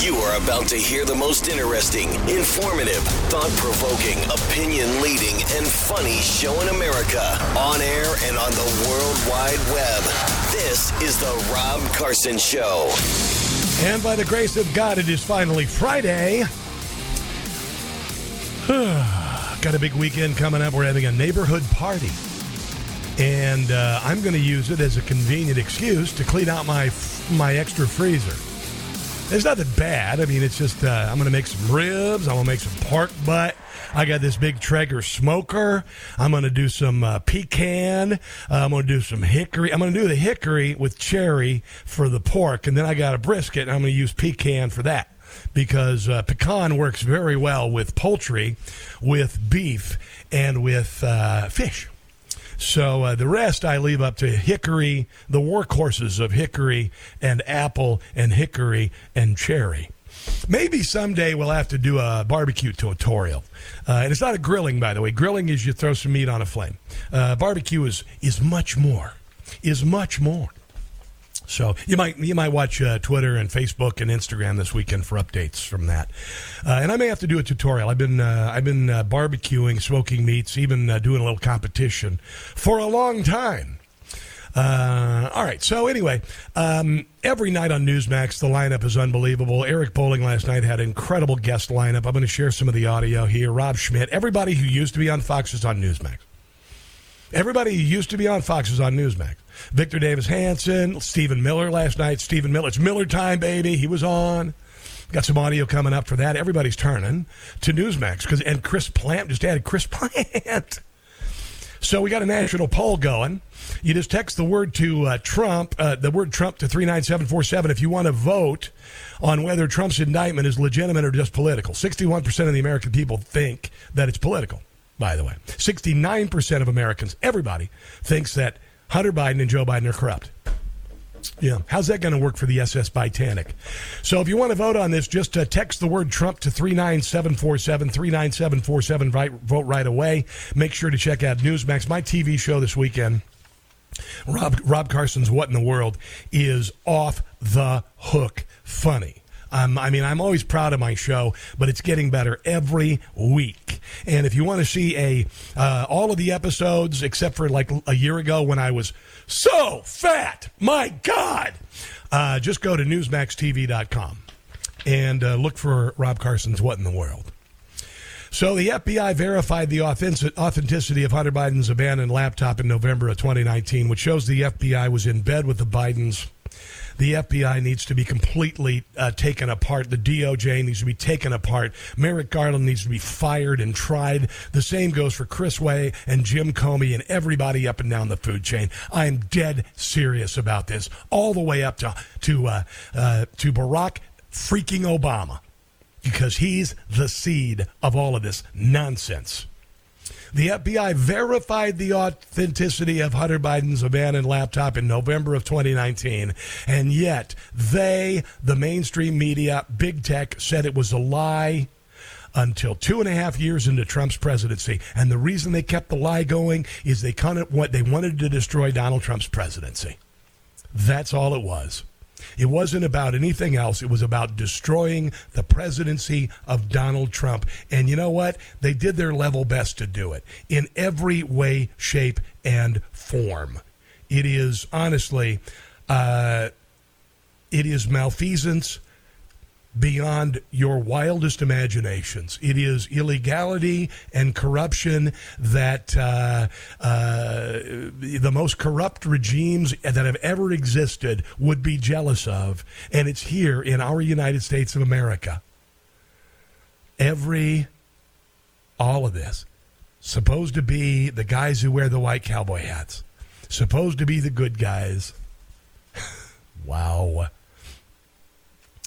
You are about to hear the most interesting, informative, thought provoking, opinion leading, and funny show in America on air and on the World Wide Web. This is The Rob Carson Show. And by the grace of God, it is finally Friday. Got a big weekend coming up. We're having a neighborhood party. And uh, I'm going to use it as a convenient excuse to clean out my my extra freezer. It's nothing bad. I mean, it's just uh, I'm going to make some ribs. I'm going to make some pork butt. I got this big Traeger smoker. I'm going to do some uh, pecan. Uh, I'm going to do some hickory. I'm going to do the hickory with cherry for the pork, and then I got a brisket. And I'm going to use pecan for that because uh, pecan works very well with poultry, with beef, and with uh, fish. So uh, the rest I leave up to hickory, the workhorses of hickory and apple and hickory and cherry. Maybe someday we'll have to do a barbecue tutorial. Uh, and it's not a grilling, by the way. Grilling is you throw some meat on a flame. Uh, barbecue is is much more. Is much more. So you might you might watch uh, Twitter and Facebook and Instagram this weekend for updates from that. Uh, and I may have to do a tutorial. I've been uh, I've been uh, barbecuing, smoking meats, even uh, doing a little competition for a long time. Uh, all right. So anyway, um, every night on Newsmax, the lineup is unbelievable. Eric Bolling last night had incredible guest lineup. I'm going to share some of the audio here. Rob Schmitt, everybody who used to be on Fox is on Newsmax. Everybody who used to be on Fox is on Newsmax. Victor Davis Hanson, Stephen Miller last night. Stephen Miller, it's Miller time, baby. He was on. Got some audio coming up for that. Everybody's turning to Newsmax because and Chris Plante just added Chris Plante. So we got a national poll going. You just text the word to uh, Trump, uh, the word Trump to 39747 if you want to vote on whether Trump's indictment is legitimate or just political. 61% of the American people think that it's political, by the way. 69% of Americans, everybody, thinks that Hunter Biden and Joe Biden are corrupt. Yeah. How's that going to work for the SS Titanic? So if you want to vote on this, just uh, text the word Trump to 39747, 39747, right, vote right away. Make sure to check out Newsmax. My TV show this weekend, Rob, Rob Carson's What in the World, is off the hook funny. Um, I mean, I'm always proud of my show, but it's getting better every week. And if you want to see a uh, all of the episodes, except for like a year ago when I was so fat, my God, uh, just go to newsmaxtv.com and uh, look for Rob Carson's What in the World. So the FBI verified the authenticity of Hunter Biden's abandoned laptop in November of 2019, which shows the FBI was in bed with the Bidens the FBI needs to be completely uh, taken apart. The DOJ needs to be taken apart. Merrick Garland needs to be fired and tried. The same goes for Chris Wray and Jim Comey and everybody up and down the food chain. I am dead serious about this, all the way up to to uh, uh, to Barack freaking Obama, because he's the seed of all of this nonsense. The FBI verified the authenticity of Hunter Biden's abandoned laptop in November of 2019, and yet they, the mainstream media, big tech, said it was a lie until two and a half years into Trump's presidency. And the reason they kept the lie going is they kind of they wanted to destroy Donald Trump's presidency. That's all it was. It wasn't about anything else. It was about destroying the presidency of Donald Trump. And you know what? They did their level best to do it in every way, shape, and form. It is honestly, uh, it is malfeasance beyond your wildest imaginations. It is illegality and corruption that uh, uh, the most corrupt regimes that have ever existed would be jealous of, and it's here in our United States of America. Every, all of this, supposed to be the guys who wear the white cowboy hats, supposed to be the good guys. wow.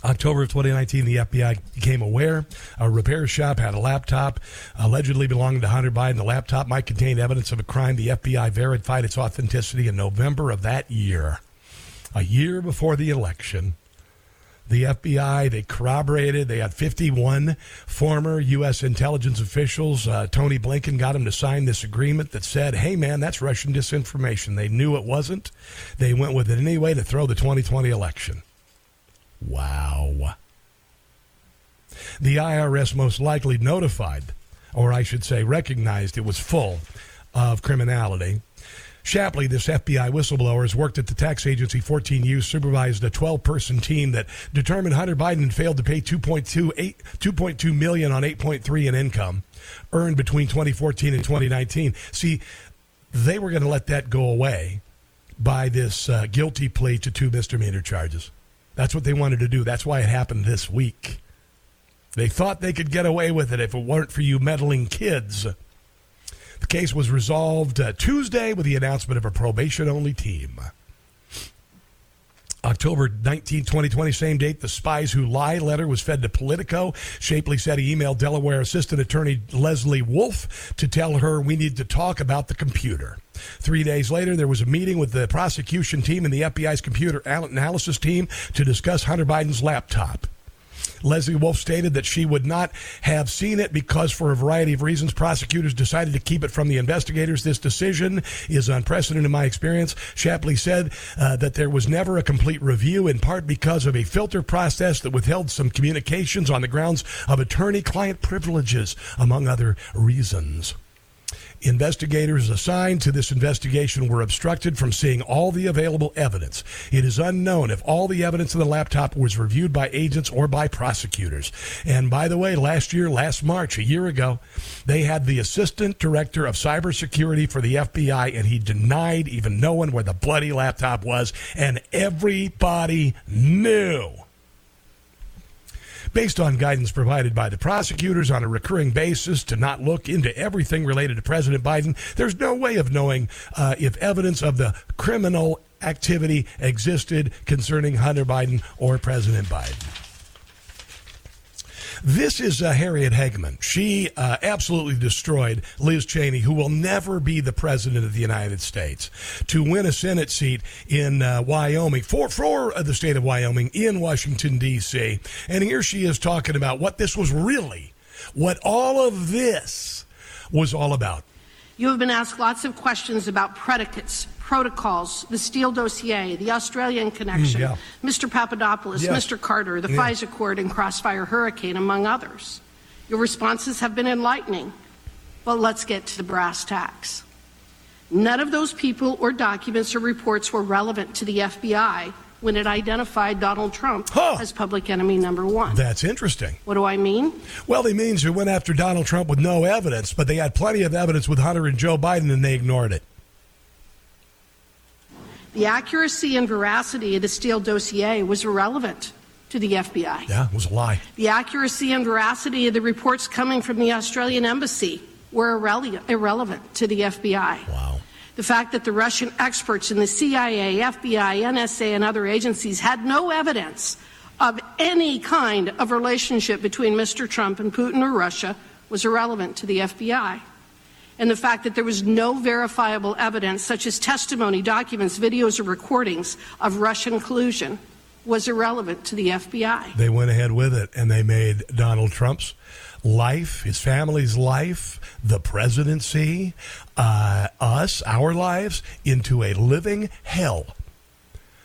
October of 2019, the FBI became aware a repair shop had a laptop allegedly belonging to Hunter Biden. The laptop might contain evidence of a crime. The FBI verified its authenticity in November of that year, a year before the election. The FBI, they corroborated. They had 51 former U.S. intelligence officials. Uh, Tony Blinken got them to sign this agreement that said, hey, man, that's Russian disinformation. They knew it wasn't. They went with it anyway to throw the 2020 election. Wow. the IRS most likely notified, or I should say, recognized it was full of criminality. Shapley, this FBI whistleblower, has worked at the tax agency 14 years, supervised a 12 person team that determined Hunter Biden failed to pay 2.2, 8, 2.2 million on 8.3 in income earned between 2014 and 2019. See, they were going to let that go away by this uh, guilty plea to two misdemeanor charges. That's what they wanted to do. That's why it happened this week. They thought they could get away with it if it weren't for you meddling kids. The case was resolved uh, Tuesday with the announcement of a probation only team. October 19, 2020, same date, the Spies Who Lie letter was fed to Politico. Shapley said he emailed Delaware Assistant Attorney Leslie Wolf to tell her we need to talk about the computer. Three days later, there was a meeting with the prosecution team and the FBI's computer analysis team to discuss Hunter Biden's laptop. Leslie Wolf stated that she would not have seen it because, for a variety of reasons, prosecutors decided to keep it from the investigators. This decision is unprecedented in my experience. Shapley said uh, that there was never a complete review, in part because of a filter process that withheld some communications on the grounds of attorney client privileges, among other reasons. Investigators assigned to this investigation were obstructed from seeing all the available evidence. It is unknown if all the evidence in the laptop was reviewed by agents or by prosecutors. And by the way, last year, last March, a year ago, they had the assistant director of cybersecurity for the FBI, and he denied even knowing where the bloody laptop was, and everybody knew based on guidance provided by the prosecutors on a recurring basis to not look into everything related to President Biden, there's no way of knowing uh, if evidence of the criminal activity existed concerning Hunter Biden or President Biden. This is uh, Harriet Hageman. She uh, absolutely destroyed Liz Cheney, who will never be the president of the United States, to win a Senate seat in uh, Wyoming for for the state of Wyoming in Washington D.C. And here she is talking about what this was really, what all of this was all about. You have been asked lots of questions about predicates, protocols, the Steele dossier, the Australian connection, mm, yeah. Mr. Papadopoulos, yes. Mr. Carter, the yeah. FISA court, and Crossfire Hurricane, among others. Your responses have been enlightening. But let's get to the brass tacks. None of those people or documents or reports were relevant to the FBI when it identified Donald Trump huh. as public enemy number one. That's interesting. What do I mean? Well, it means they went after Donald Trump with no evidence, but they had plenty of evidence with Hunter and Joe Biden and they ignored it. The accuracy and veracity of the Steele dossier was irrelevant to the FBI. Yeah, it was a lie. The accuracy and veracity of the reports coming from the Australian embassy were irrele- irrelevant to the FBI. Wow. The fact that the Russian experts in the CIA, FBI, NSA, and other agencies had no evidence of any kind of relationship between Mr. Trump and Putin or Russia was irrelevant to the FBI and the fact that there was no verifiable evidence, such as testimony, documents, videos, or recordings of Russian collusion, was irrelevant to the FBI. They went ahead with it and they made Donald Trump's life, his family's life, the presidency, uh, us, our lives, into a living hell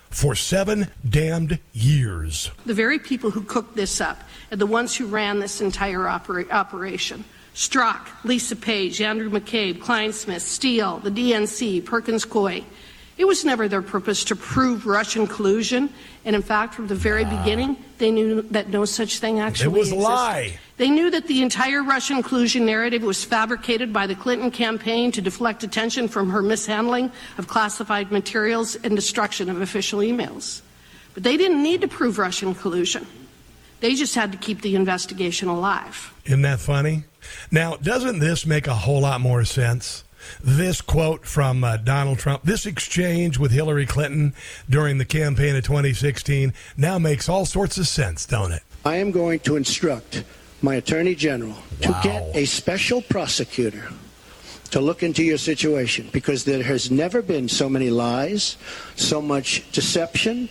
for seven damned years. The very people who cooked this up and the ones who ran this entire opera- operation Strzok, Lisa Page, Andrew McCabe, Clinesmith, Steele, the DNC, Perkins Coie. It was never their purpose to prove Russian collusion. And in fact, from the very beginning, they knew that no such thing actually existed. It was existed. a lie. They knew that the entire Russian collusion narrative was fabricated by the Clinton campaign to deflect attention from her mishandling of classified materials and destruction of official emails. But they didn't need to prove Russian collusion. They just had to keep the investigation alive. Isn't that funny? Now, doesn't this make a whole lot more sense? This quote from uh, Donald Trump, this exchange with Hillary Clinton during the campaign of 2016 now makes all sorts of sense, don't it? I am going to instruct my attorney general wow. to get a special prosecutor to look into your situation because there has never been so many lies, so much deception,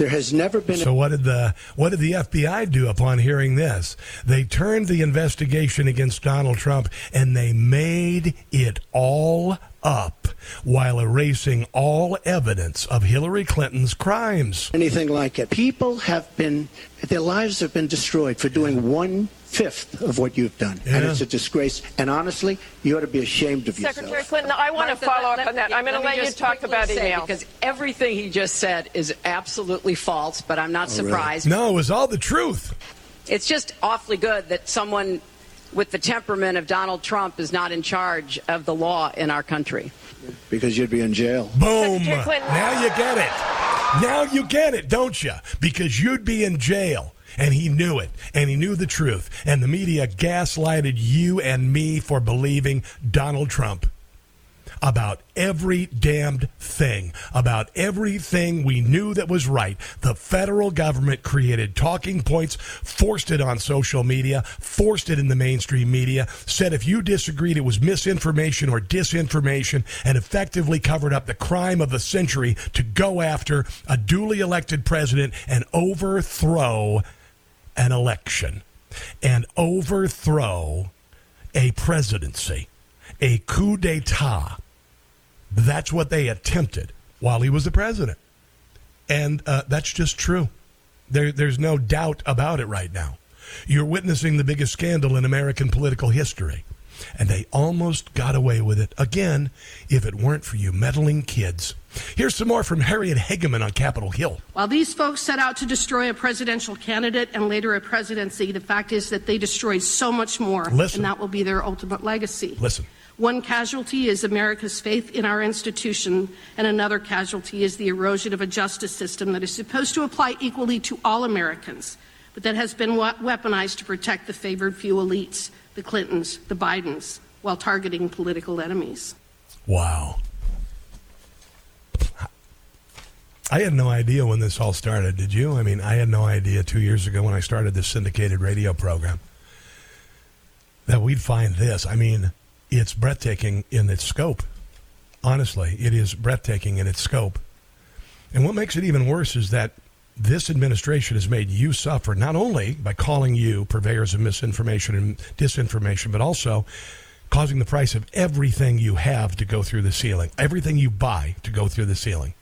there has never been. So what did the what did the FBI do upon hearing this? They turned the investigation against Donald Trump and they made it all up while erasing all evidence of Hillary Clinton's crimes. Anything like it. People have been their lives have been destroyed for doing one fifth of what you've done. Yeah. And it's a disgrace. And honestly, you ought to be ashamed of yourself. Secretary Clinton, I want Martha, to follow let, up on that. I'm going to let, let you talk about email. Because everything he just said is absolutely false, but I'm not oh, surprised. Really? No, it was all the truth. It's just awfully good that someone with the temperament of Donald Trump is not in charge of the law in our country. Because you'd be in jail. Boom. Now you get it. Now you get it, don't you? Because you'd be in jail. And he knew it. And he knew the truth. And the media gaslighted you and me for believing Donald Trump about every damned thing, about everything we knew that was right. The federal government created talking points, forced it on social media, forced it in the mainstream media, said if you disagreed, it was misinformation or disinformation, and effectively covered up the crime of the century to go after a duly elected president and overthrow an election and overthrow a presidency, a coup d'etat that's what they attempted while he was the president. And uh, that's just true. There, there's no doubt about it right now. You're witnessing the biggest scandal in American political history. And they almost got away with it again if it weren't for you meddling kids. Here's some more from Harriet Hageman on Capitol Hill. While these folks set out to destroy a presidential candidate and later a presidency, the fact is that they destroyed so much more, Listen. and that will be their ultimate legacy. Listen. One casualty is America's faith in our institution, and another casualty is the erosion of a justice system that is supposed to apply equally to all Americans, but that has been weaponized to protect the favored few elites, the Clintons, the Bidens, while targeting political enemies. Wow. I had no idea when this all started, did you? I mean, I had no idea two years ago when I started this syndicated radio program that we'd find this. I mean, it's breathtaking in its scope. Honestly, it is breathtaking in its scope. And what makes it even worse is that this administration has made you suffer not only by calling you purveyors of misinformation and disinformation, but also causing the price of everything you have to go through the ceiling, everything you buy to go through the ceiling.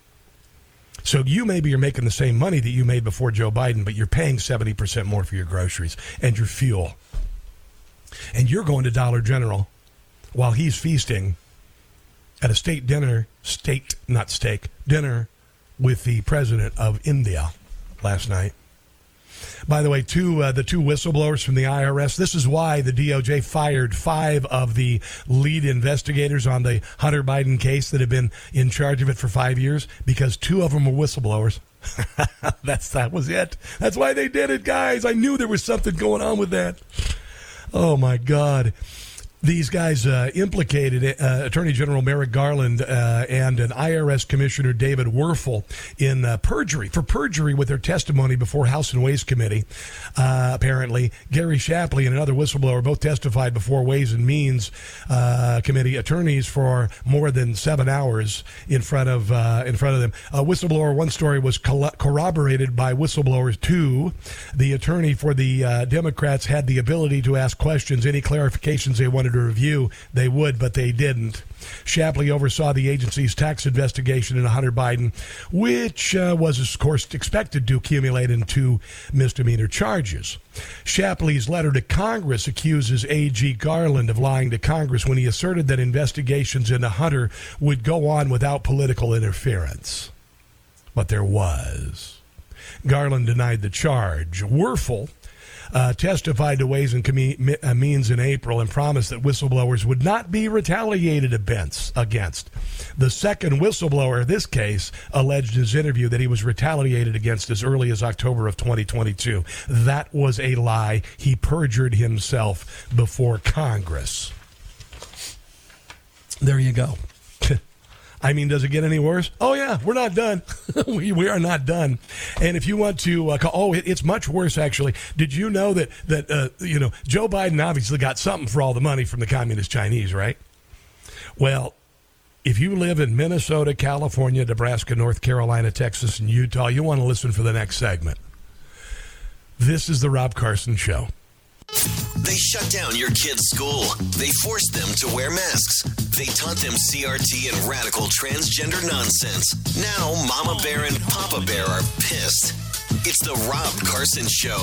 So you maybe you're making the same money that you made before Joe Biden, but you're paying 70% more for your groceries and your fuel. And you're going to Dollar General while he's feasting at a state dinner, state, not steak, dinner with the president of India last night. By the way, two uh, the two whistleblowers from the IRS. This is why the DOJ fired five of the lead investigators on the Hunter Biden case that have been in charge of it for five years because two of them were whistleblowers. That's that was it. That's why they did it, guys. I knew there was something going on with that. Oh my God these guys uh, implicated uh, Attorney General Merrick Garland uh, and an IRS Commissioner David Werfel in uh, perjury for perjury with their testimony before House and Ways Committee. Uh, apparently, Gary Shapley and another whistleblower both testified before Ways and Means uh, Committee attorneys for more than seven hours in front of in front of them. A whistleblower one story was corroborated by whistleblowers two. The attorney for the Democrats had the ability to ask questions, any clarifications they wanted to review, they would, but they didn't. Shapley oversaw the agency's tax investigation into Hunter Biden, which uh, was, of course, expected to accumulate into misdemeanor charges. Shapley's letter to Congress accuses A.G. Garland of lying to Congress when he asserted that investigations into Hunter would go on without political interference. But there was. Garland denied the charge. Werfel uh, testified to Ways and uh, Means in April and promised that whistleblowers would not be retaliated against. The second whistleblower this case alleged in his interview that he was retaliated against as early as October of 2022. That was a lie. He perjured himself before Congress. There you go. I mean, does it get any worse? Oh yeah, we're not done. we, we are not done. And if you want to, uh, call, oh, it, it's much worse actually. Did you know that that uh, you know Joe Biden obviously got something for all the money from the communist Chinese, right? Well, if you live in Minnesota, California, Nebraska, North Carolina, Texas, and Utah, you want to listen for the next segment. This is the Rob Carson Show. They shut down your kid's school. They forced them to wear masks. They taught them CRT and radical transgender nonsense. Now, Mama Bear and Papa Bear are pissed. It's the Rob Carson Show.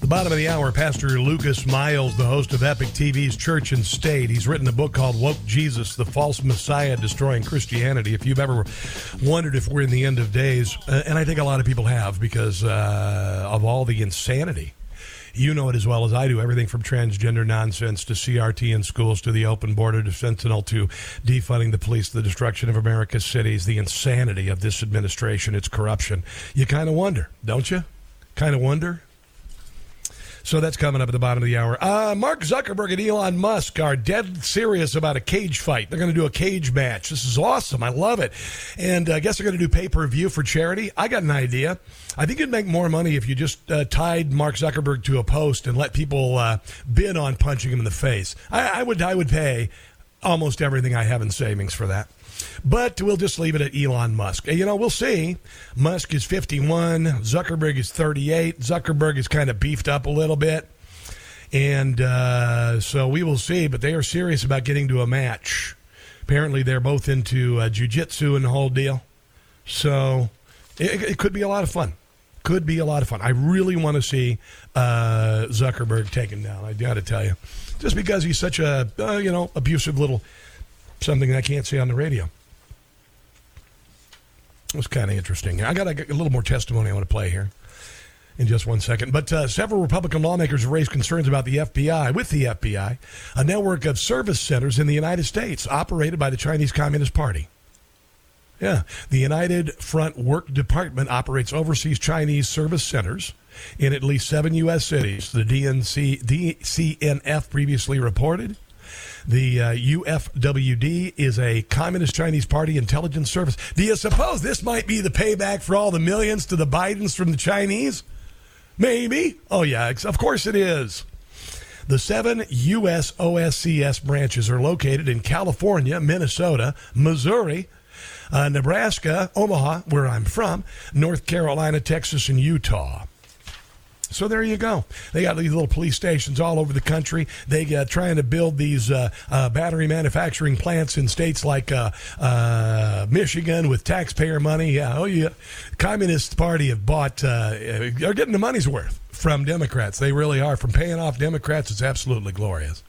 The bottom of the hour, Pastor Lucas Miles, the host of Epic TV's Church and State. He's written a book called Woke Jesus, the False Messiah Destroying Christianity. If you've ever wondered if we're in the end of days, uh, and I think a lot of people have because uh, of all the insanity. You know it as well as I do. Everything from transgender nonsense to CRT in schools to the open border to fentanyl to defunding the police, the destruction of America's cities, the insanity of this administration, its corruption. You kind of wonder, don't you? Kind of wonder. So that's coming up at the bottom of the hour. Uh, Mark Zuckerberg and Elon Musk are dead serious about a cage fight. They're going to do a cage match. This is awesome. I love it. And I guess they're going to do pay per view for charity. I got an idea. I think you'd make more money if you just uh, tied Mark Zuckerberg to a post and let people uh, bid on punching him in the face. I, I would. I would pay almost everything I have in savings for that. But we'll just leave it at Elon Musk. You know, we'll see. Musk is 51, Zuckerberg is 38. Zuckerberg is kind of beefed up a little bit. And uh, so we will see, but they are serious about getting to a match. Apparently, they're both into uh, jujitsu and the whole deal. So it, it, could be a lot of fun. Could be a lot of fun. I really want to see uh, Zuckerberg taken down. I got to tell you, just because he's such a uh, you know abusive little something I can't say on the radio. Was kind of interesting. I got a, a, little more testimony I want to play here in just one second. But uh, several Republican lawmakers raised concerns about the FBI, with the FBI, a network of service centers in the United States operated by the Chinese Communist Party. Yeah, the United Front Work Department operates overseas Chinese service centers in at least seven U.S. cities. The DNC, DCNF previously reported. The uh, UFWD is a Communist Chinese Party intelligence service. Do you suppose this might be the payback for all the millions to the Bidens from the Chinese? Maybe. Oh, yeah, of course it is. The seven U.S. OSCS branches are located in California, Minnesota, Missouri, uh, Nebraska, Omaha, where I'm from, North Carolina, Texas, and Utah. So there you go. They got these little police stations all over the country. They uh, trying to build these uh, uh, battery manufacturing plants in states like uh, uh, Michigan with taxpayer money. Yeah, oh yeah. Communist Party have bought. Uh, are getting the money's worth from Democrats. They really are. From paying off Democrats, it's absolutely glorious.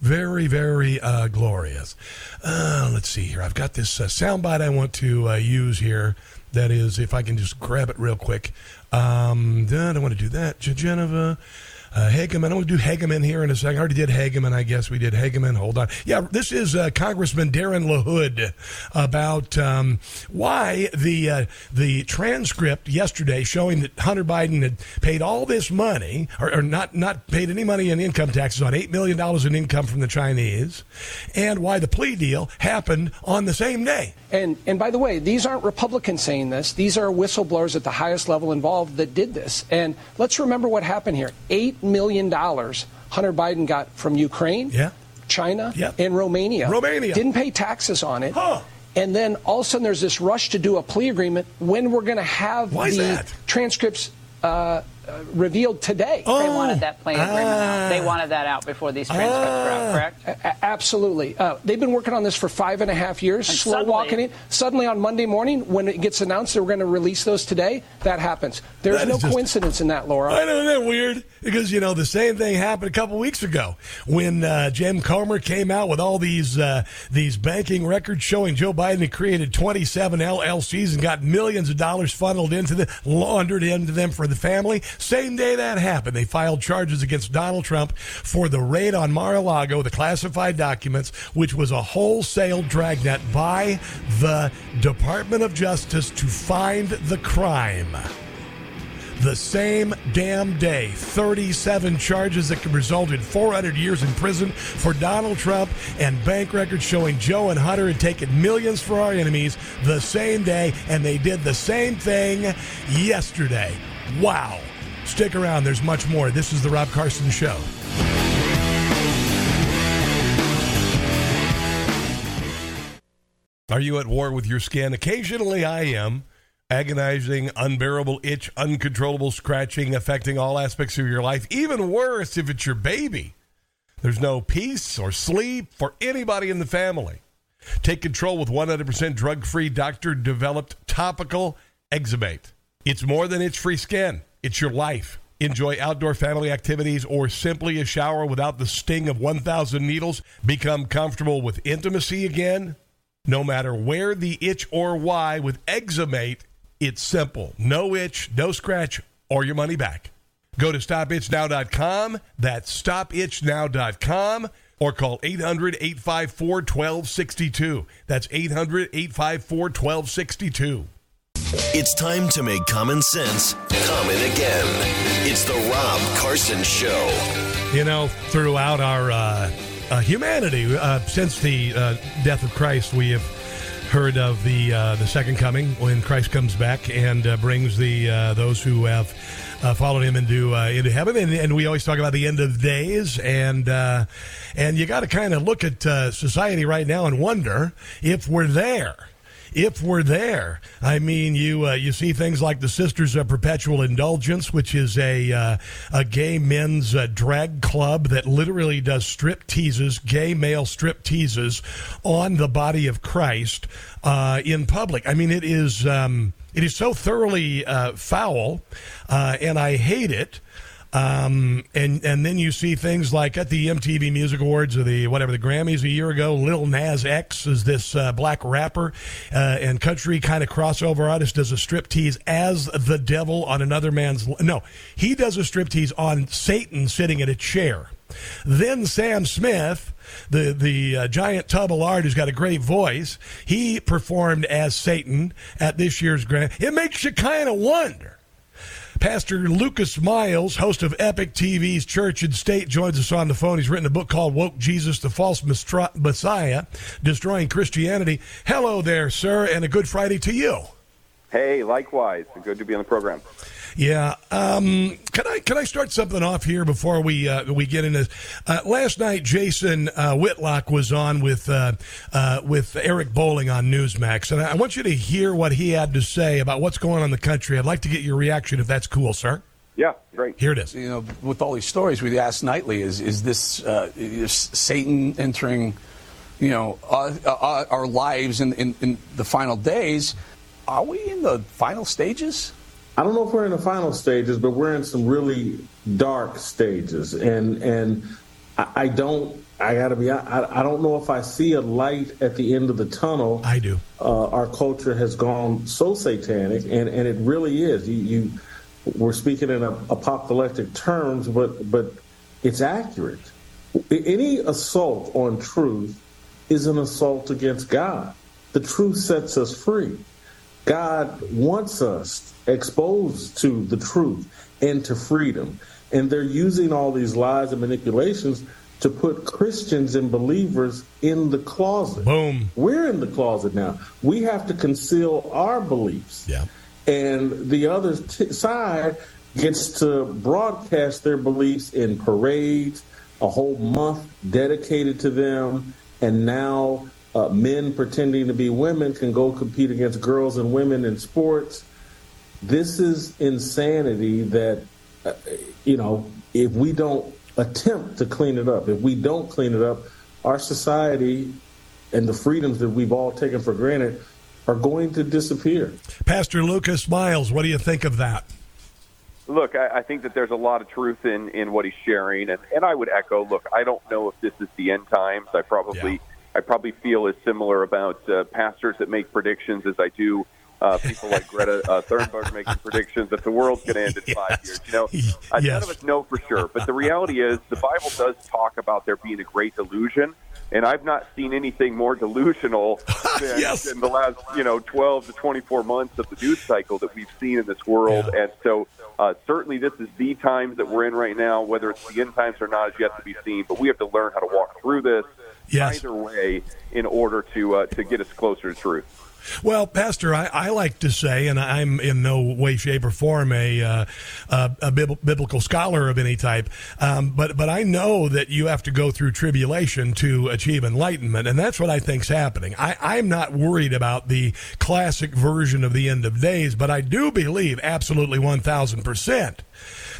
Very, very uh, glorious. Uh, let's see here. I've got this uh, soundbite I want to use here. That is, if I can just grab it real quick. Um, I don't want to do that. Geneva. Uh, Hageman. I'm going to do Hageman here in a second. I already did Hageman. I guess we did Hageman. Hold on. Yeah, this is uh, Congressman Darren LaHood about um, why the uh, the transcript yesterday showing that Hunter Biden had paid all this money, or, or not not paid any money in income taxes on eight million dollars in income from the Chinese, and why the plea deal happened on the same day. And and by the way, these aren't Republicans saying this. These are whistleblowers at the highest level involved that did this. And let's remember what happened here. Eight million dollars Hunter Biden got from Ukraine, yeah. China, yeah. and Romania. Romania didn't pay taxes on it. Huh. And then all of a sudden, there's this rush to do a plea agreement when we're going to have Why the transcripts uh, uh, revealed today. Oh, they wanted that plea agreement ah, out. They wanted that out before these transcripts ah, were out, correct? A- absolutely. Uh, they've been working on this for five and a half years, and slow suddenly, walking it. Suddenly on Monday morning, when it gets announced that we're going to release those today, that happens. There's that no just, coincidence in that, Laura. I know, isn't that weird? Because, you know, the same thing happened a couple weeks ago when uh, Jim Comer came out with all these, uh, these banking records showing Joe Biden had created 27 LLCs and got millions of dollars funneled into the, laundered into them for the family. Same day that happened, they filed charges against Donald Trump for the raid on Mar-a-Lago, the classified documents, which was a wholesale dragnet by the Department of Justice to find the crime the same damn day. 37 charges that could result in 400 years in prison for Donald Trump and bank records showing Joe and Hunter had taken millions for our enemies the same day, and they did the same thing yesterday. Wow. Stick around, there's much more. This is The Rob Carson Show. Are you at war with your skin? Occasionally I am. Agonizing, unbearable itch, uncontrollable scratching affecting all aspects of your life. Even worse if it's your baby. There's no peace or sleep for anybody in the family. Take control with 100% drug free, doctor developed topical EczeMate. It's more than itch free skin. It's your life. Enjoy outdoor family activities or simply a shower without the sting of 1,000 needles? Become comfortable with intimacy again? No matter where the itch or why with EczeMate, it's simple. No itch, no scratch, or your money back. Go to stopitchnow.com. That's stopitchnow.com or call 800 854 1262. That's 800 854 1262. It's time to make common sense common again. It's the Rob Carson Show. You know, throughout our uh, uh, humanity, uh, since the uh, death of Christ, we have heard of the uh, the second coming when Christ comes back and uh, brings the those who have followed him into into heaven, and, and, we always talk about the end of days, and and you got to kind of look at society right now and wonder if we're there if we're there. I mean, you uh, you see things like the Sisters of Perpetual Indulgence, which is a uh, a gay men's uh, drag club that literally does strip teases, gay male strip teases, on the body of Christ uh, in public. I mean, it is um, it is so thoroughly uh, foul, uh, and I hate it. Um, and and then you see things like at the MTV Music Awards or the whatever the Grammys a year ago, Lil Nas X is this uh, black rapper uh, and country kind of crossover artist does a strip tease as the devil on another man's no, he does a strip tease on Satan sitting in a chair. Then Sam Smith, the the uh, giant tub of lard who's got a great voice, he performed as Satan at this year's Grammy. It makes you kind of wonder Pastor Lucas Miles, host of Epic TV's Church and State, joins us on the phone. He's written a book called Woke Jesus, the False Messiah, Destroying Christianity. Hello there, sir, and a good Friday to you. Hey, likewise. Good to be on the program. Yeah. Um, can I can I start something off here before we uh, we get into uh, last night? Jason uh, Whitlock was on with uh, uh, with Eric Bolling on Newsmax, and I want you to hear what he had to say about what's going on in the country. I'd like to get your reaction if that's cool, sir. Yeah, great. Here it is. You know, with all these stories we ask nightly, is is this uh, is Satan entering? You know, our lives in, in in the final days. Are we in the final stages? I don't know if we're in the final stages, but we're in some really dark stages, and and I, I don't. I got to be. I, I don't know if I see a light at the end of the tunnel. I do. Uh, our culture has gone so satanic, and and it really is. You, you we're speaking in a, apocalyptic terms, but but it's accurate. Any assault on truth is an assault against God. The truth sets us free. God wants us exposed to the truth and to freedom. And they're using all these lies and manipulations to put Christians and believers in the closet. Boom. We're in the closet now. We have to conceal our beliefs. Yeah. And the other t- side gets to broadcast their beliefs in parades, a whole month dedicated to them, and now uh, men pretending to be women can go compete against girls and women in sports. This is insanity that, uh, you know, if we don't attempt to clean it up, if we don't clean it up, our society and the freedoms that we've all taken for granted are going to disappear. Pastor Lucas Miles, what do you think of that? Look, I, I think that there's a lot of truth in, in what he's sharing, and, and I would echo. Look, I don't know if this is the end times. I probably yeah. I probably feel as similar about uh, pastors that make predictions as I do uh, people like Greta uh, Thunberg making predictions that the world's going to end in yes. five years. You know, uh, yes. none of us know for sure, but the reality is the Bible does talk about there being a great delusion, and I've not seen anything more delusional than yes. in the last you know 12 to 24 months of the news cycle that we've seen in this world, yeah. and so. Uh, certainly, this is the times that we're in right now. Whether it's the end times or not is yet to be seen. But we have to learn how to walk through this yes. either way in order to uh, to get us closer to truth. Well, Pastor, I, I, like to say, and I'm in no way, shape, or form a, uh, a, a biblical scholar of any type, um, but but I know that you have to go through tribulation to achieve enlightenment, and that's what I think's happening. I, I'm not worried about the classic version of the end of days, but I do believe absolutely one thousand percent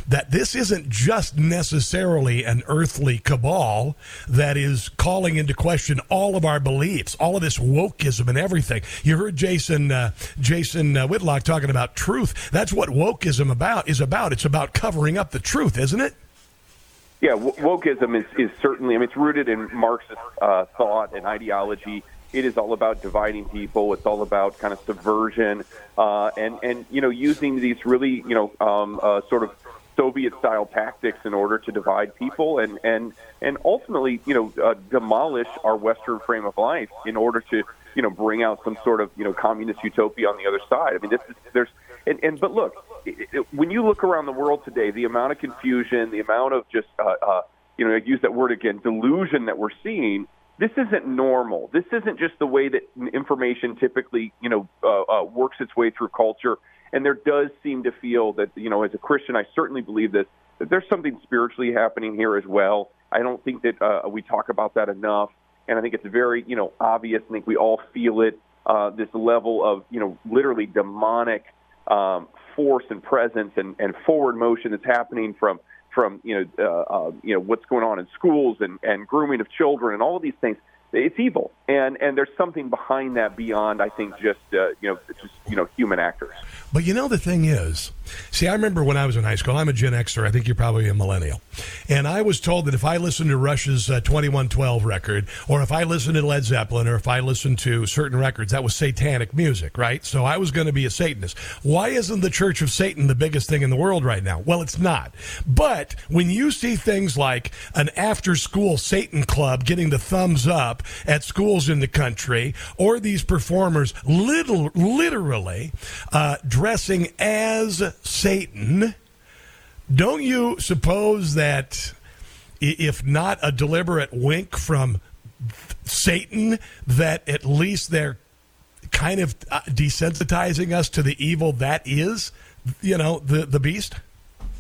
that this isn't just necessarily an earthly cabal that is calling into question all of our beliefs, all of this wokeism and everything. You heard Jason uh, Jason uh, Whitlock talking about truth. That's what wokeism about is about. It's about covering up the truth, isn't it? Yeah, wokeism is, is certainly. I mean, it's rooted in Marxist uh, thought and ideology it is all about dividing people. It's all about kind of subversion uh, and and you know using these really you know um, uh, sort of Soviet style tactics in order to divide people and and and ultimately you know uh, demolish our Western frame of life in order to you know bring out some sort of you know communist utopia on the other side. I mean, this is there's and, and but look, it, it, when you look around the world today, the amount of confusion, the amount of just uh, uh, you know, I use that word again, delusion that we're seeing this isn't normal. This isn't just the way that information typically, you know, uh, uh, works its way through culture. And there does seem to feel that, you know, as a Christian, I certainly believe this, that there's something spiritually happening here as well. I don't think that uh, we talk about that enough. And I think it's very, you know, obvious. I think we all feel it. Uh, this level of, you know, literally demonic um, force and presence and, and forward motion that's happening from from you know uh, uh, you know what's going on in schools and and grooming of children and all of these things it's evil. And and there's something behind that beyond i think just uh, you know just you know human actors. But you know the thing is see i remember when i was in high school i'm a gen xer i think you're probably a millennial and i was told that if i listened to rush's uh, 2112 record or if i listened to led zeppelin or if i listened to certain records that was satanic music right? So i was going to be a satanist. Why isn't the church of satan the biggest thing in the world right now? Well it's not. But when you see things like an after school satan club getting the thumbs up at schools in the country, or these performers little, literally uh, dressing as Satan, don't you suppose that if not a deliberate wink from Satan, that at least they're kind of uh, desensitizing us to the evil that is, you know, the the beast?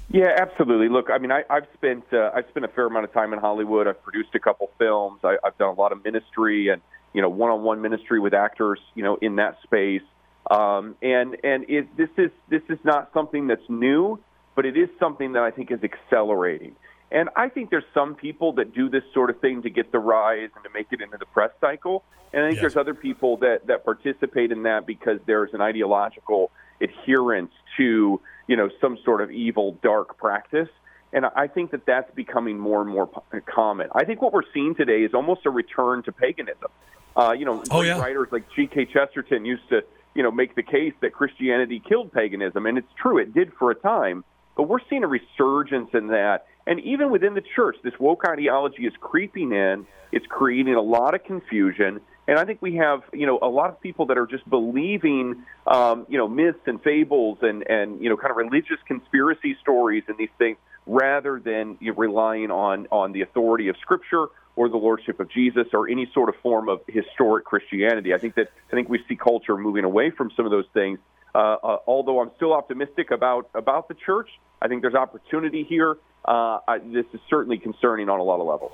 Yeah, absolutely. Look, I mean, I, I've spent uh, I've spent a fair amount of time in Hollywood. I've produced a couple films. I, I've done a lot of ministry and you know one-on-one ministry with actors. You know, in that space. Um, and and it, this is this is not something that's new, but it is something that I think is accelerating. And I think there's some people that do this sort of thing to get the rise and to make it into the press cycle. And I think yes. there's other people that that participate in that because there's an ideological adherence to you know some sort of evil dark practice and I think that that's becoming more and more common. I think what we're seeing today is almost a return to paganism. Uh, you know, oh, yeah. writers like G.K. Chesterton used to, you know, make the case that Christianity killed paganism, and it's true, it did for a time. But we're seeing a resurgence in that, and even within the church, this woke ideology is creeping in. It's creating a lot of confusion, and I think we have, you know, a lot of people that are just believing, um, you know, myths and fables and, and, you know, kind of religious conspiracy stories and these things rather than you know, relying on, on the authority of Scripture or the lordship of Jesus or any sort of form of historic Christianity. I think that I think we see culture moving away from some of those things. Uh, uh, although I'm still optimistic about about the church, I think there's opportunity here. Uh, I, this is certainly concerning on a lot of levels.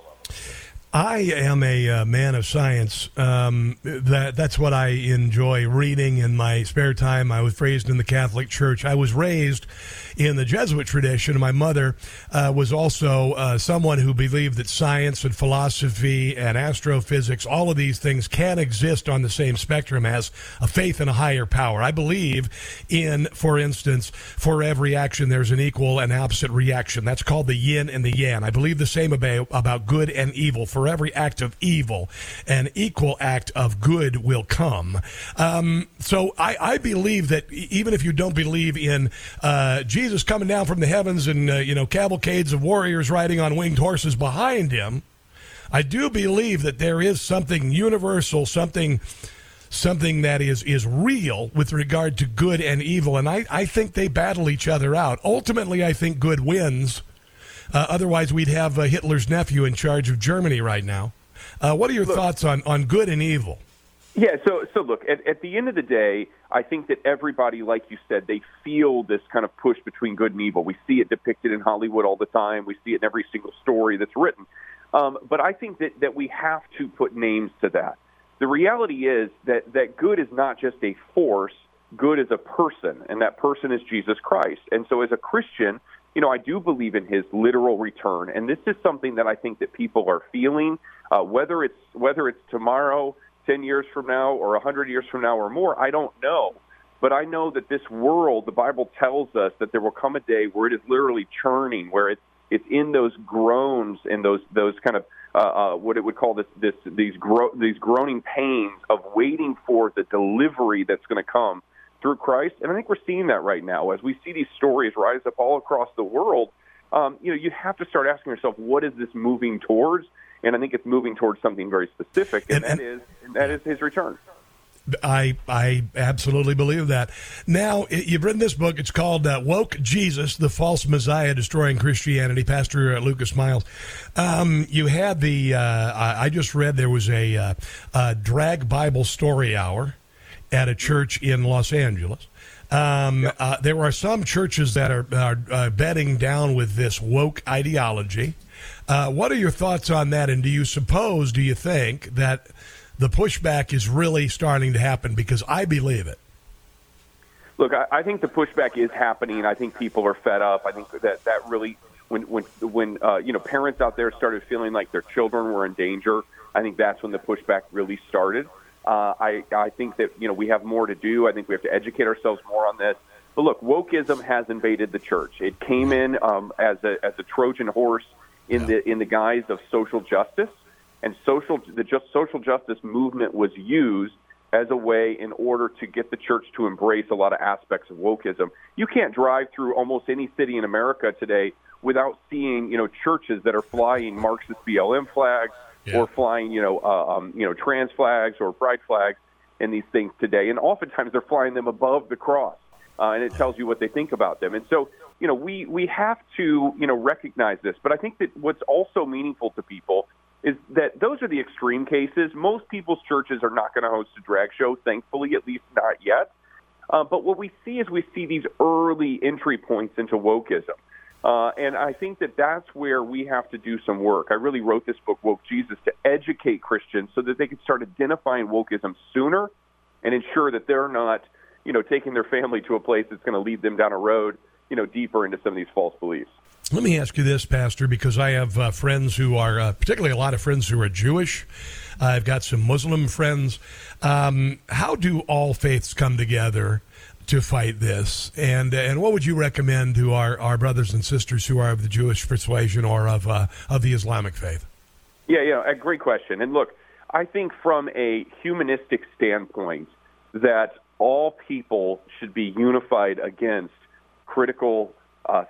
I am a uh, man of science. Um, that that's what I enjoy reading in my spare time. I was raised in the Catholic Church. I was raised in the Jesuit tradition. My mother uh, was also uh, someone who believed that science and philosophy and astrophysics, all of these things, can exist on the same spectrum as a faith in a higher power. I believe in, for instance, for every action there's an equal and opposite reaction. That's called the yin and the yang. I believe the same about, about good and evil. For every act of evil, an equal act of good will come. Um, so I, I, believe that even if you don't believe in uh, Jesus, Jesus coming down from the heavens and, uh, you know, cavalcades of warriors riding on winged horses behind him, I do believe that there is something universal, something something that is is real with regard to good and evil and I, I think they battle each other out ultimately i think good wins uh, otherwise we'd have uh, hitler's nephew in charge of germany right now uh, what are your Look, thoughts on, on good and evil yeah, so so look, at, at the end of the day, I think that everybody, like you said, they feel this kind of push between good and evil. We see it depicted in Hollywood all the time. We see it in every single story that's written. Um, but I think that, that we have to put names to that. The reality is that, that good is not just a force, good is a person, and that person is Jesus Christ. And so as a Christian, you know, I do believe in his literal return, and this is something that I think that people are feeling. Uh, whether it's whether it's tomorrow, ten years from now, or a hundred years from now, or more, I don't know. But I know that this world, the Bible tells us that there will come a day where it is literally churning, where it's it's in those groans and those those kind of uh, uh, what it would call this this these gro- these groaning pains of waiting for the delivery that's going to come through Christ. And I think we're seeing that right now as we see these stories rise up all across the world. Um, you know, you have to start asking yourself, what is this moving towards? And I think it's moving towards something very specific, and, and, and that is and that is his return. I I absolutely believe that. Now you've written this book. It's called uh, "Woke Jesus: The False Messiah Destroying Christianity." Pastor uh, Lucas Miles. Um, you had the. Uh, I, I, just read there was a, uh, a drag Bible story hour at a church in Los Angeles. Um, yep. uh, there are some churches that are, are uh, bedding down with this woke ideology. Uh, what are your thoughts on that? And do you suppose, do you think that the pushback is really starting to happen? Because I believe it. Look, I, I think the pushback is happening. I think people are fed up. I think that that really, when when when uh, you know parents out there started feeling like their children were in danger, I think that's when the pushback really started. Uh, I, I think that you know we have more to do. I think we have to educate ourselves more on this. But look, wokeism has invaded the church. It came in um, as a as a Trojan horse in yeah. the in the guise of social justice, and social the just social justice movement was used as a way in order to get the church to embrace a lot of aspects of wokeism. You can't drive through almost any city in America today without seeing you know churches that are flying Marxist BLM flags yeah. or flying, you know, uh, um, you know, trans flags or pride flags and these things today. And oftentimes they're flying them above the cross, uh, and it tells you what they think about them. And so, you know, we we have to you know recognize this. But I think that what's also meaningful to people is that those are the extreme cases. Most people's churches are not going to host a drag show, thankfully, at least not yet. Uh, but what we see is we see these early entry points into wokeism. Uh, and I think that that's where we have to do some work. I really wrote this book, Woke Jesus, to educate Christians so that they can start identifying wokeism sooner and ensure that they're not, you know, taking their family to a place that's going to lead them down a road, you know, deeper into some of these false beliefs. Let me ask you this, Pastor, because I have uh, friends who are, uh, particularly a lot of friends who are Jewish. I've got some Muslim friends. Um, how do all faiths come together to fight this. And and what would you recommend to our, our brothers and sisters who are of the Jewish persuasion or of uh, of the Islamic faith? Yeah, yeah, a great question. And look, I think from a humanistic standpoint that all people should be unified against critical uh,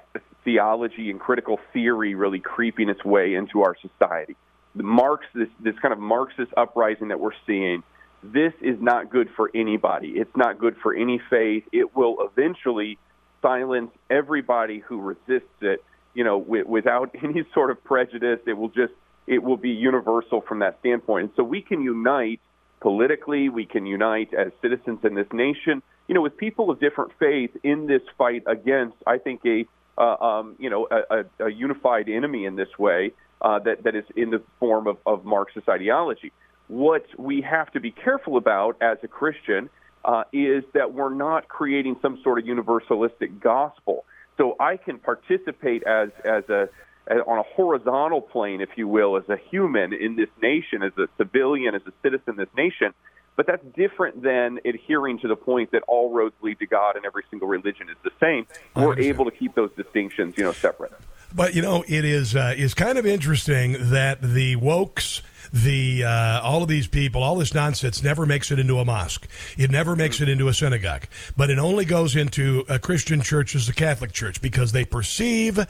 theology and critical theory really creeping its way into our society. The Marx, this this kind of Marxist uprising that we're seeing this is not good for anybody. It's not good for any faith. It will eventually silence everybody who resists it, you know, w- without any sort of prejudice. It will just, it will be universal from that standpoint. And so we can unite politically, we can unite as citizens in this nation, you know, with people of different faith in this fight against, I think, a, uh, um, you know, a, a, a unified enemy in this way uh, that, that is in the form of, of Marxist ideology. What we have to be careful about as a Christian uh, is that we're not creating some sort of universalistic gospel. So I can participate as as a as, on a horizontal plane, if you will, as a human in this nation, as a civilian, as a citizen in this nation. But that's different than adhering to the point that all roads lead to God and every single religion is the same. We're able to keep those distinctions, you know, separate. But you know, it is uh, is kind of interesting that the wokes the uh, all of these people, all this nonsense never makes it into a mosque. It never makes it into a synagogue, but it only goes into a Christian church as the Catholic Church because they perceive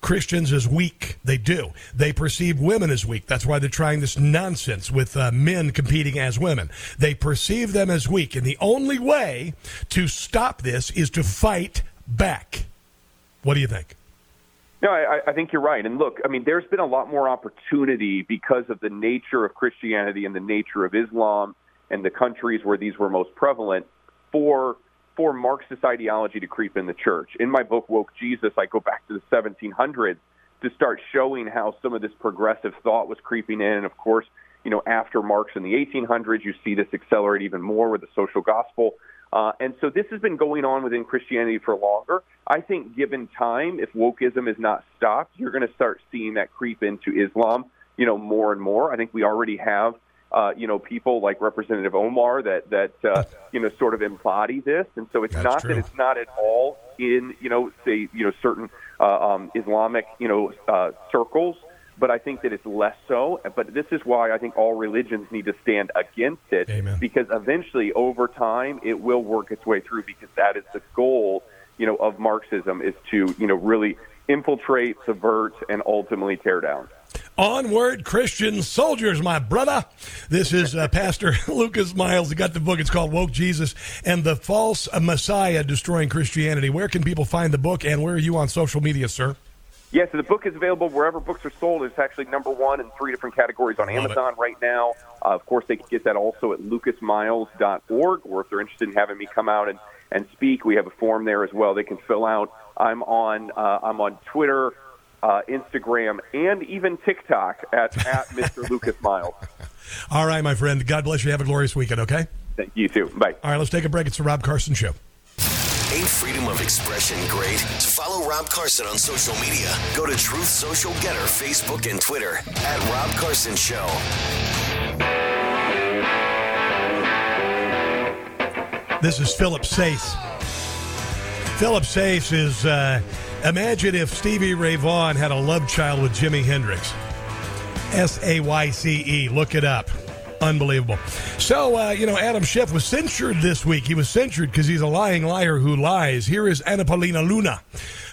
Christians as weak. They do. They perceive women as weak. That's why they're trying this nonsense with uh, men competing as women. They perceive them as weak. And the only way to stop this is to fight back. What do you think? No, I, I think you're right. And look, I mean, there's been a lot more opportunity because of the nature of Christianity and the nature of Islam and the countries where these were most prevalent for for Marxist ideology to creep in the church. In my book, Woke Jesus, I go back to the 1700s to start showing how some of this progressive thought was creeping in. And of course, you know, after Marx in the 1800s, you see this accelerate even more with the social gospel Uh, and so this has been going on within Christianity for longer. I think, given time, if wokeism is not stopped, you're going to start seeing that creep into Islam, you know, more and more. I think we already have, uh, you know, people like Representative Omar that that uh, you know sort of embody this, and so it's That's not true. that it's not at all in you know say you know certain uh, um, Islamic you know uh, circles but I think that it's less so. But this is why I think all religions need to stand against it Amen. because eventually, over time, it will work its way through because that is the goal, you know, of Marxism is to you know really infiltrate, subvert, and ultimately tear down. Onward, Christian soldiers, my brother. This is uh, Pastor Lucas Miles. He got the book. It's called Woke Jesus and the False Messiah Destroying Christianity. Where can people find the book, and where are you on social media, sir? Yeah, so the book is available wherever books are sold. It's actually number one in three different categories on Amazon right now. Uh, of course, they can get that also at lucasmiles.org, or if they're interested in having me come out and, and speak, we have a form there as well they can fill out. I'm on uh, I'm on Twitter, uh, Instagram, and even TikTok at, at Mr. Lucas Miles. All right, my friend. God bless you. Have a glorious weekend, okay? Thank you too. Bye. All right, let's take a break. It's the Rob Carson Show. Ain't freedom of expression great? To follow Rob Carson on social media, go to Truth Social Gettr, Facebook and Twitter at Rob Carson Show. This is Philip Sayce. Philip Sayce is, uh, imagine if Stevie Ray Vaughan had a love child with Jimi Hendrix. S A Y C E. Look it up. Unbelievable. So, uh, you know, Adam Schiff was censured this week. He was censured because he's a lying liar who lies. Here is Anna Paulina Luna,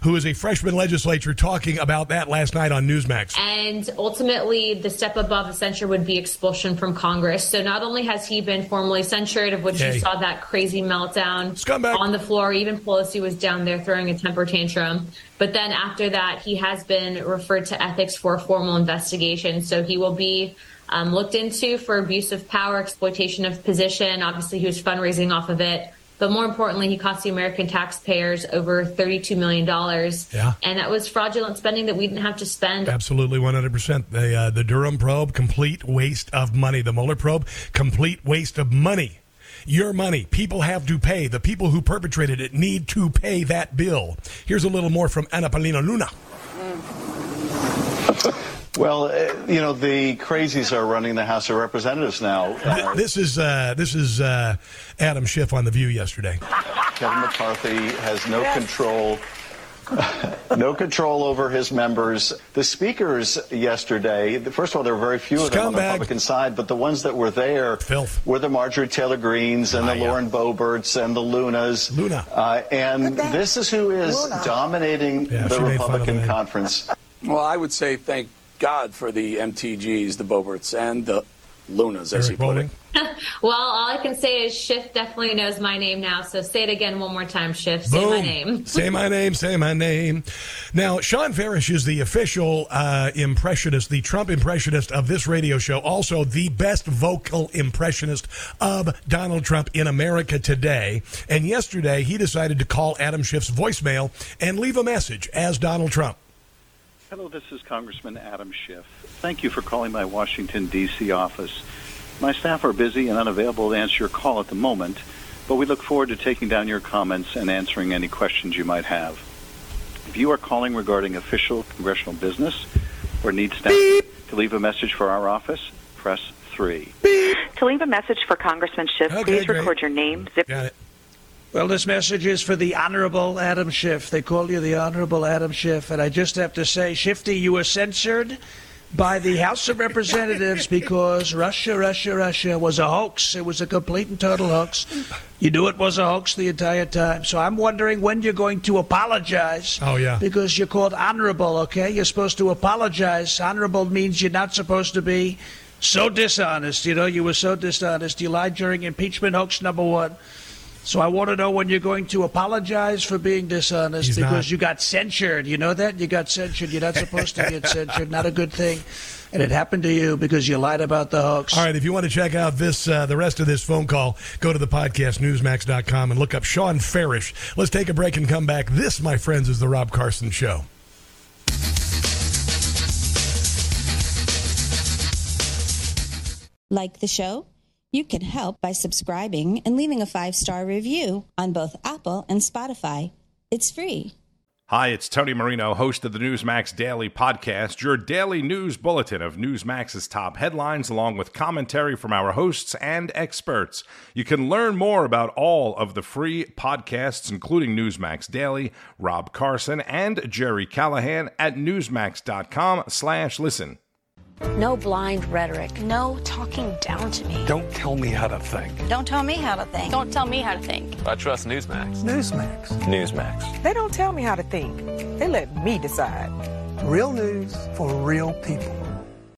who is a freshman legislature, talking about that last night on Newsmax. And ultimately, the step above the censure would be expulsion from Congress. So not only has he been formally censured, of which Yay. you saw that crazy meltdown Scumbag. on the floor, even Pelosi was down there throwing a temper tantrum. But then after that, he has been referred to ethics for a formal investigation. So he will be um, looked into for abuse of power, exploitation of position. Obviously, he was fundraising off of it. But more importantly, he cost the American taxpayers over $32 million. Yeah. And that was fraudulent spending that we didn't have to spend. Absolutely, one hundred percent. The uh, the Durham probe, complete waste of money. The Mueller probe, complete waste of money. Your money. People have to pay. The people who perpetrated it need to pay that bill. Here's a little more from Anna Paulina Luna. Well, uh, you know, the crazies are running the House of Representatives now. Th- This is uh, this is uh, Adam Schiff on the View yesterday. Kevin McCarthy has no control. no control over his members. The speakers yesterday, first of all, there were very few of them on the Republican side, but the ones that were there were the Marjorie Taylor Greenes and the Lauren Boeberts and the Lunas. Luna. Uh, and this is who is dominating Yeah, the she made fun of the Republican conference. Well, I would say thank God for the MTGs, the Boeberts, and the Lunas, as he Eric put it. well, all I can say is Schiff definitely knows my name now. So say it again one more time, Schiff. Say my name. say my name. Say my name. Now, Shawn Farash is the official uh, impressionist, the Trump impressionist of this radio show. Also, the best vocal impressionist of Donald Trump in America today. And yesterday, he decided to call Adam Schiff's voicemail and leave a message as Donald Trump. Hello, this is Congressman Adam Schiff. Thank you for calling my Washington, D.C. office. My staff are busy and unavailable to answer your call at the moment, but we look forward to taking down your comments and answering any questions you might have. If you are calling regarding official congressional business or need staff to leave a message for our office, press 3. To leave a message for Congressman Schiff, Okay, please great. record your name, zip. Got it. Well, this message is for the Honorable Adam Schiff. They call you the Honorable Adam Schiff. And I just have to say, Shifty, you were censored by the House of Representatives because Russia, Russia, Russia was a hoax. It was a complete and total hoax. You knew it was a hoax the entire time. So I'm wondering when you're going to apologize. Oh, yeah. Because you're called honorable, okay? You're supposed to apologize. Honorable means you're not supposed to be so dishonest. You know, you were so dishonest. You lied during impeachment hoax number one. So I want to know when you're going to apologize for being dishonest He's because not. you got censured. You know that? You got censured. You're not supposed to get censured. Not a good thing. And it happened to you because you lied about the hoax. All right, if you want to check out this, uh, the rest of this phone call, go to the podcast, newsmax.com, and look up Shawn Farash. Let's take a break and come back. This, my friends, is The Rob Carson Show. Like the show? You can help by subscribing and leaving a five star review on both Apple and Spotify. It's free. Hi, it's Tony Marino, host of the Newsmax Daily Podcast, your daily news bulletin of Newsmax's top headlines, along with commentary from our hosts and experts. You can learn more about all of the free podcasts, including Newsmax Daily, Rob Carson, and Jerry Callahan at newsmax.com slash listen. No blind rhetoric. No talking down to me. Don't tell me how to think. Don't tell me how to think. Don't tell me how to think. I trust Newsmax. Newsmax. Newsmax. They don't tell me how to think. They let me decide. Real news for real people.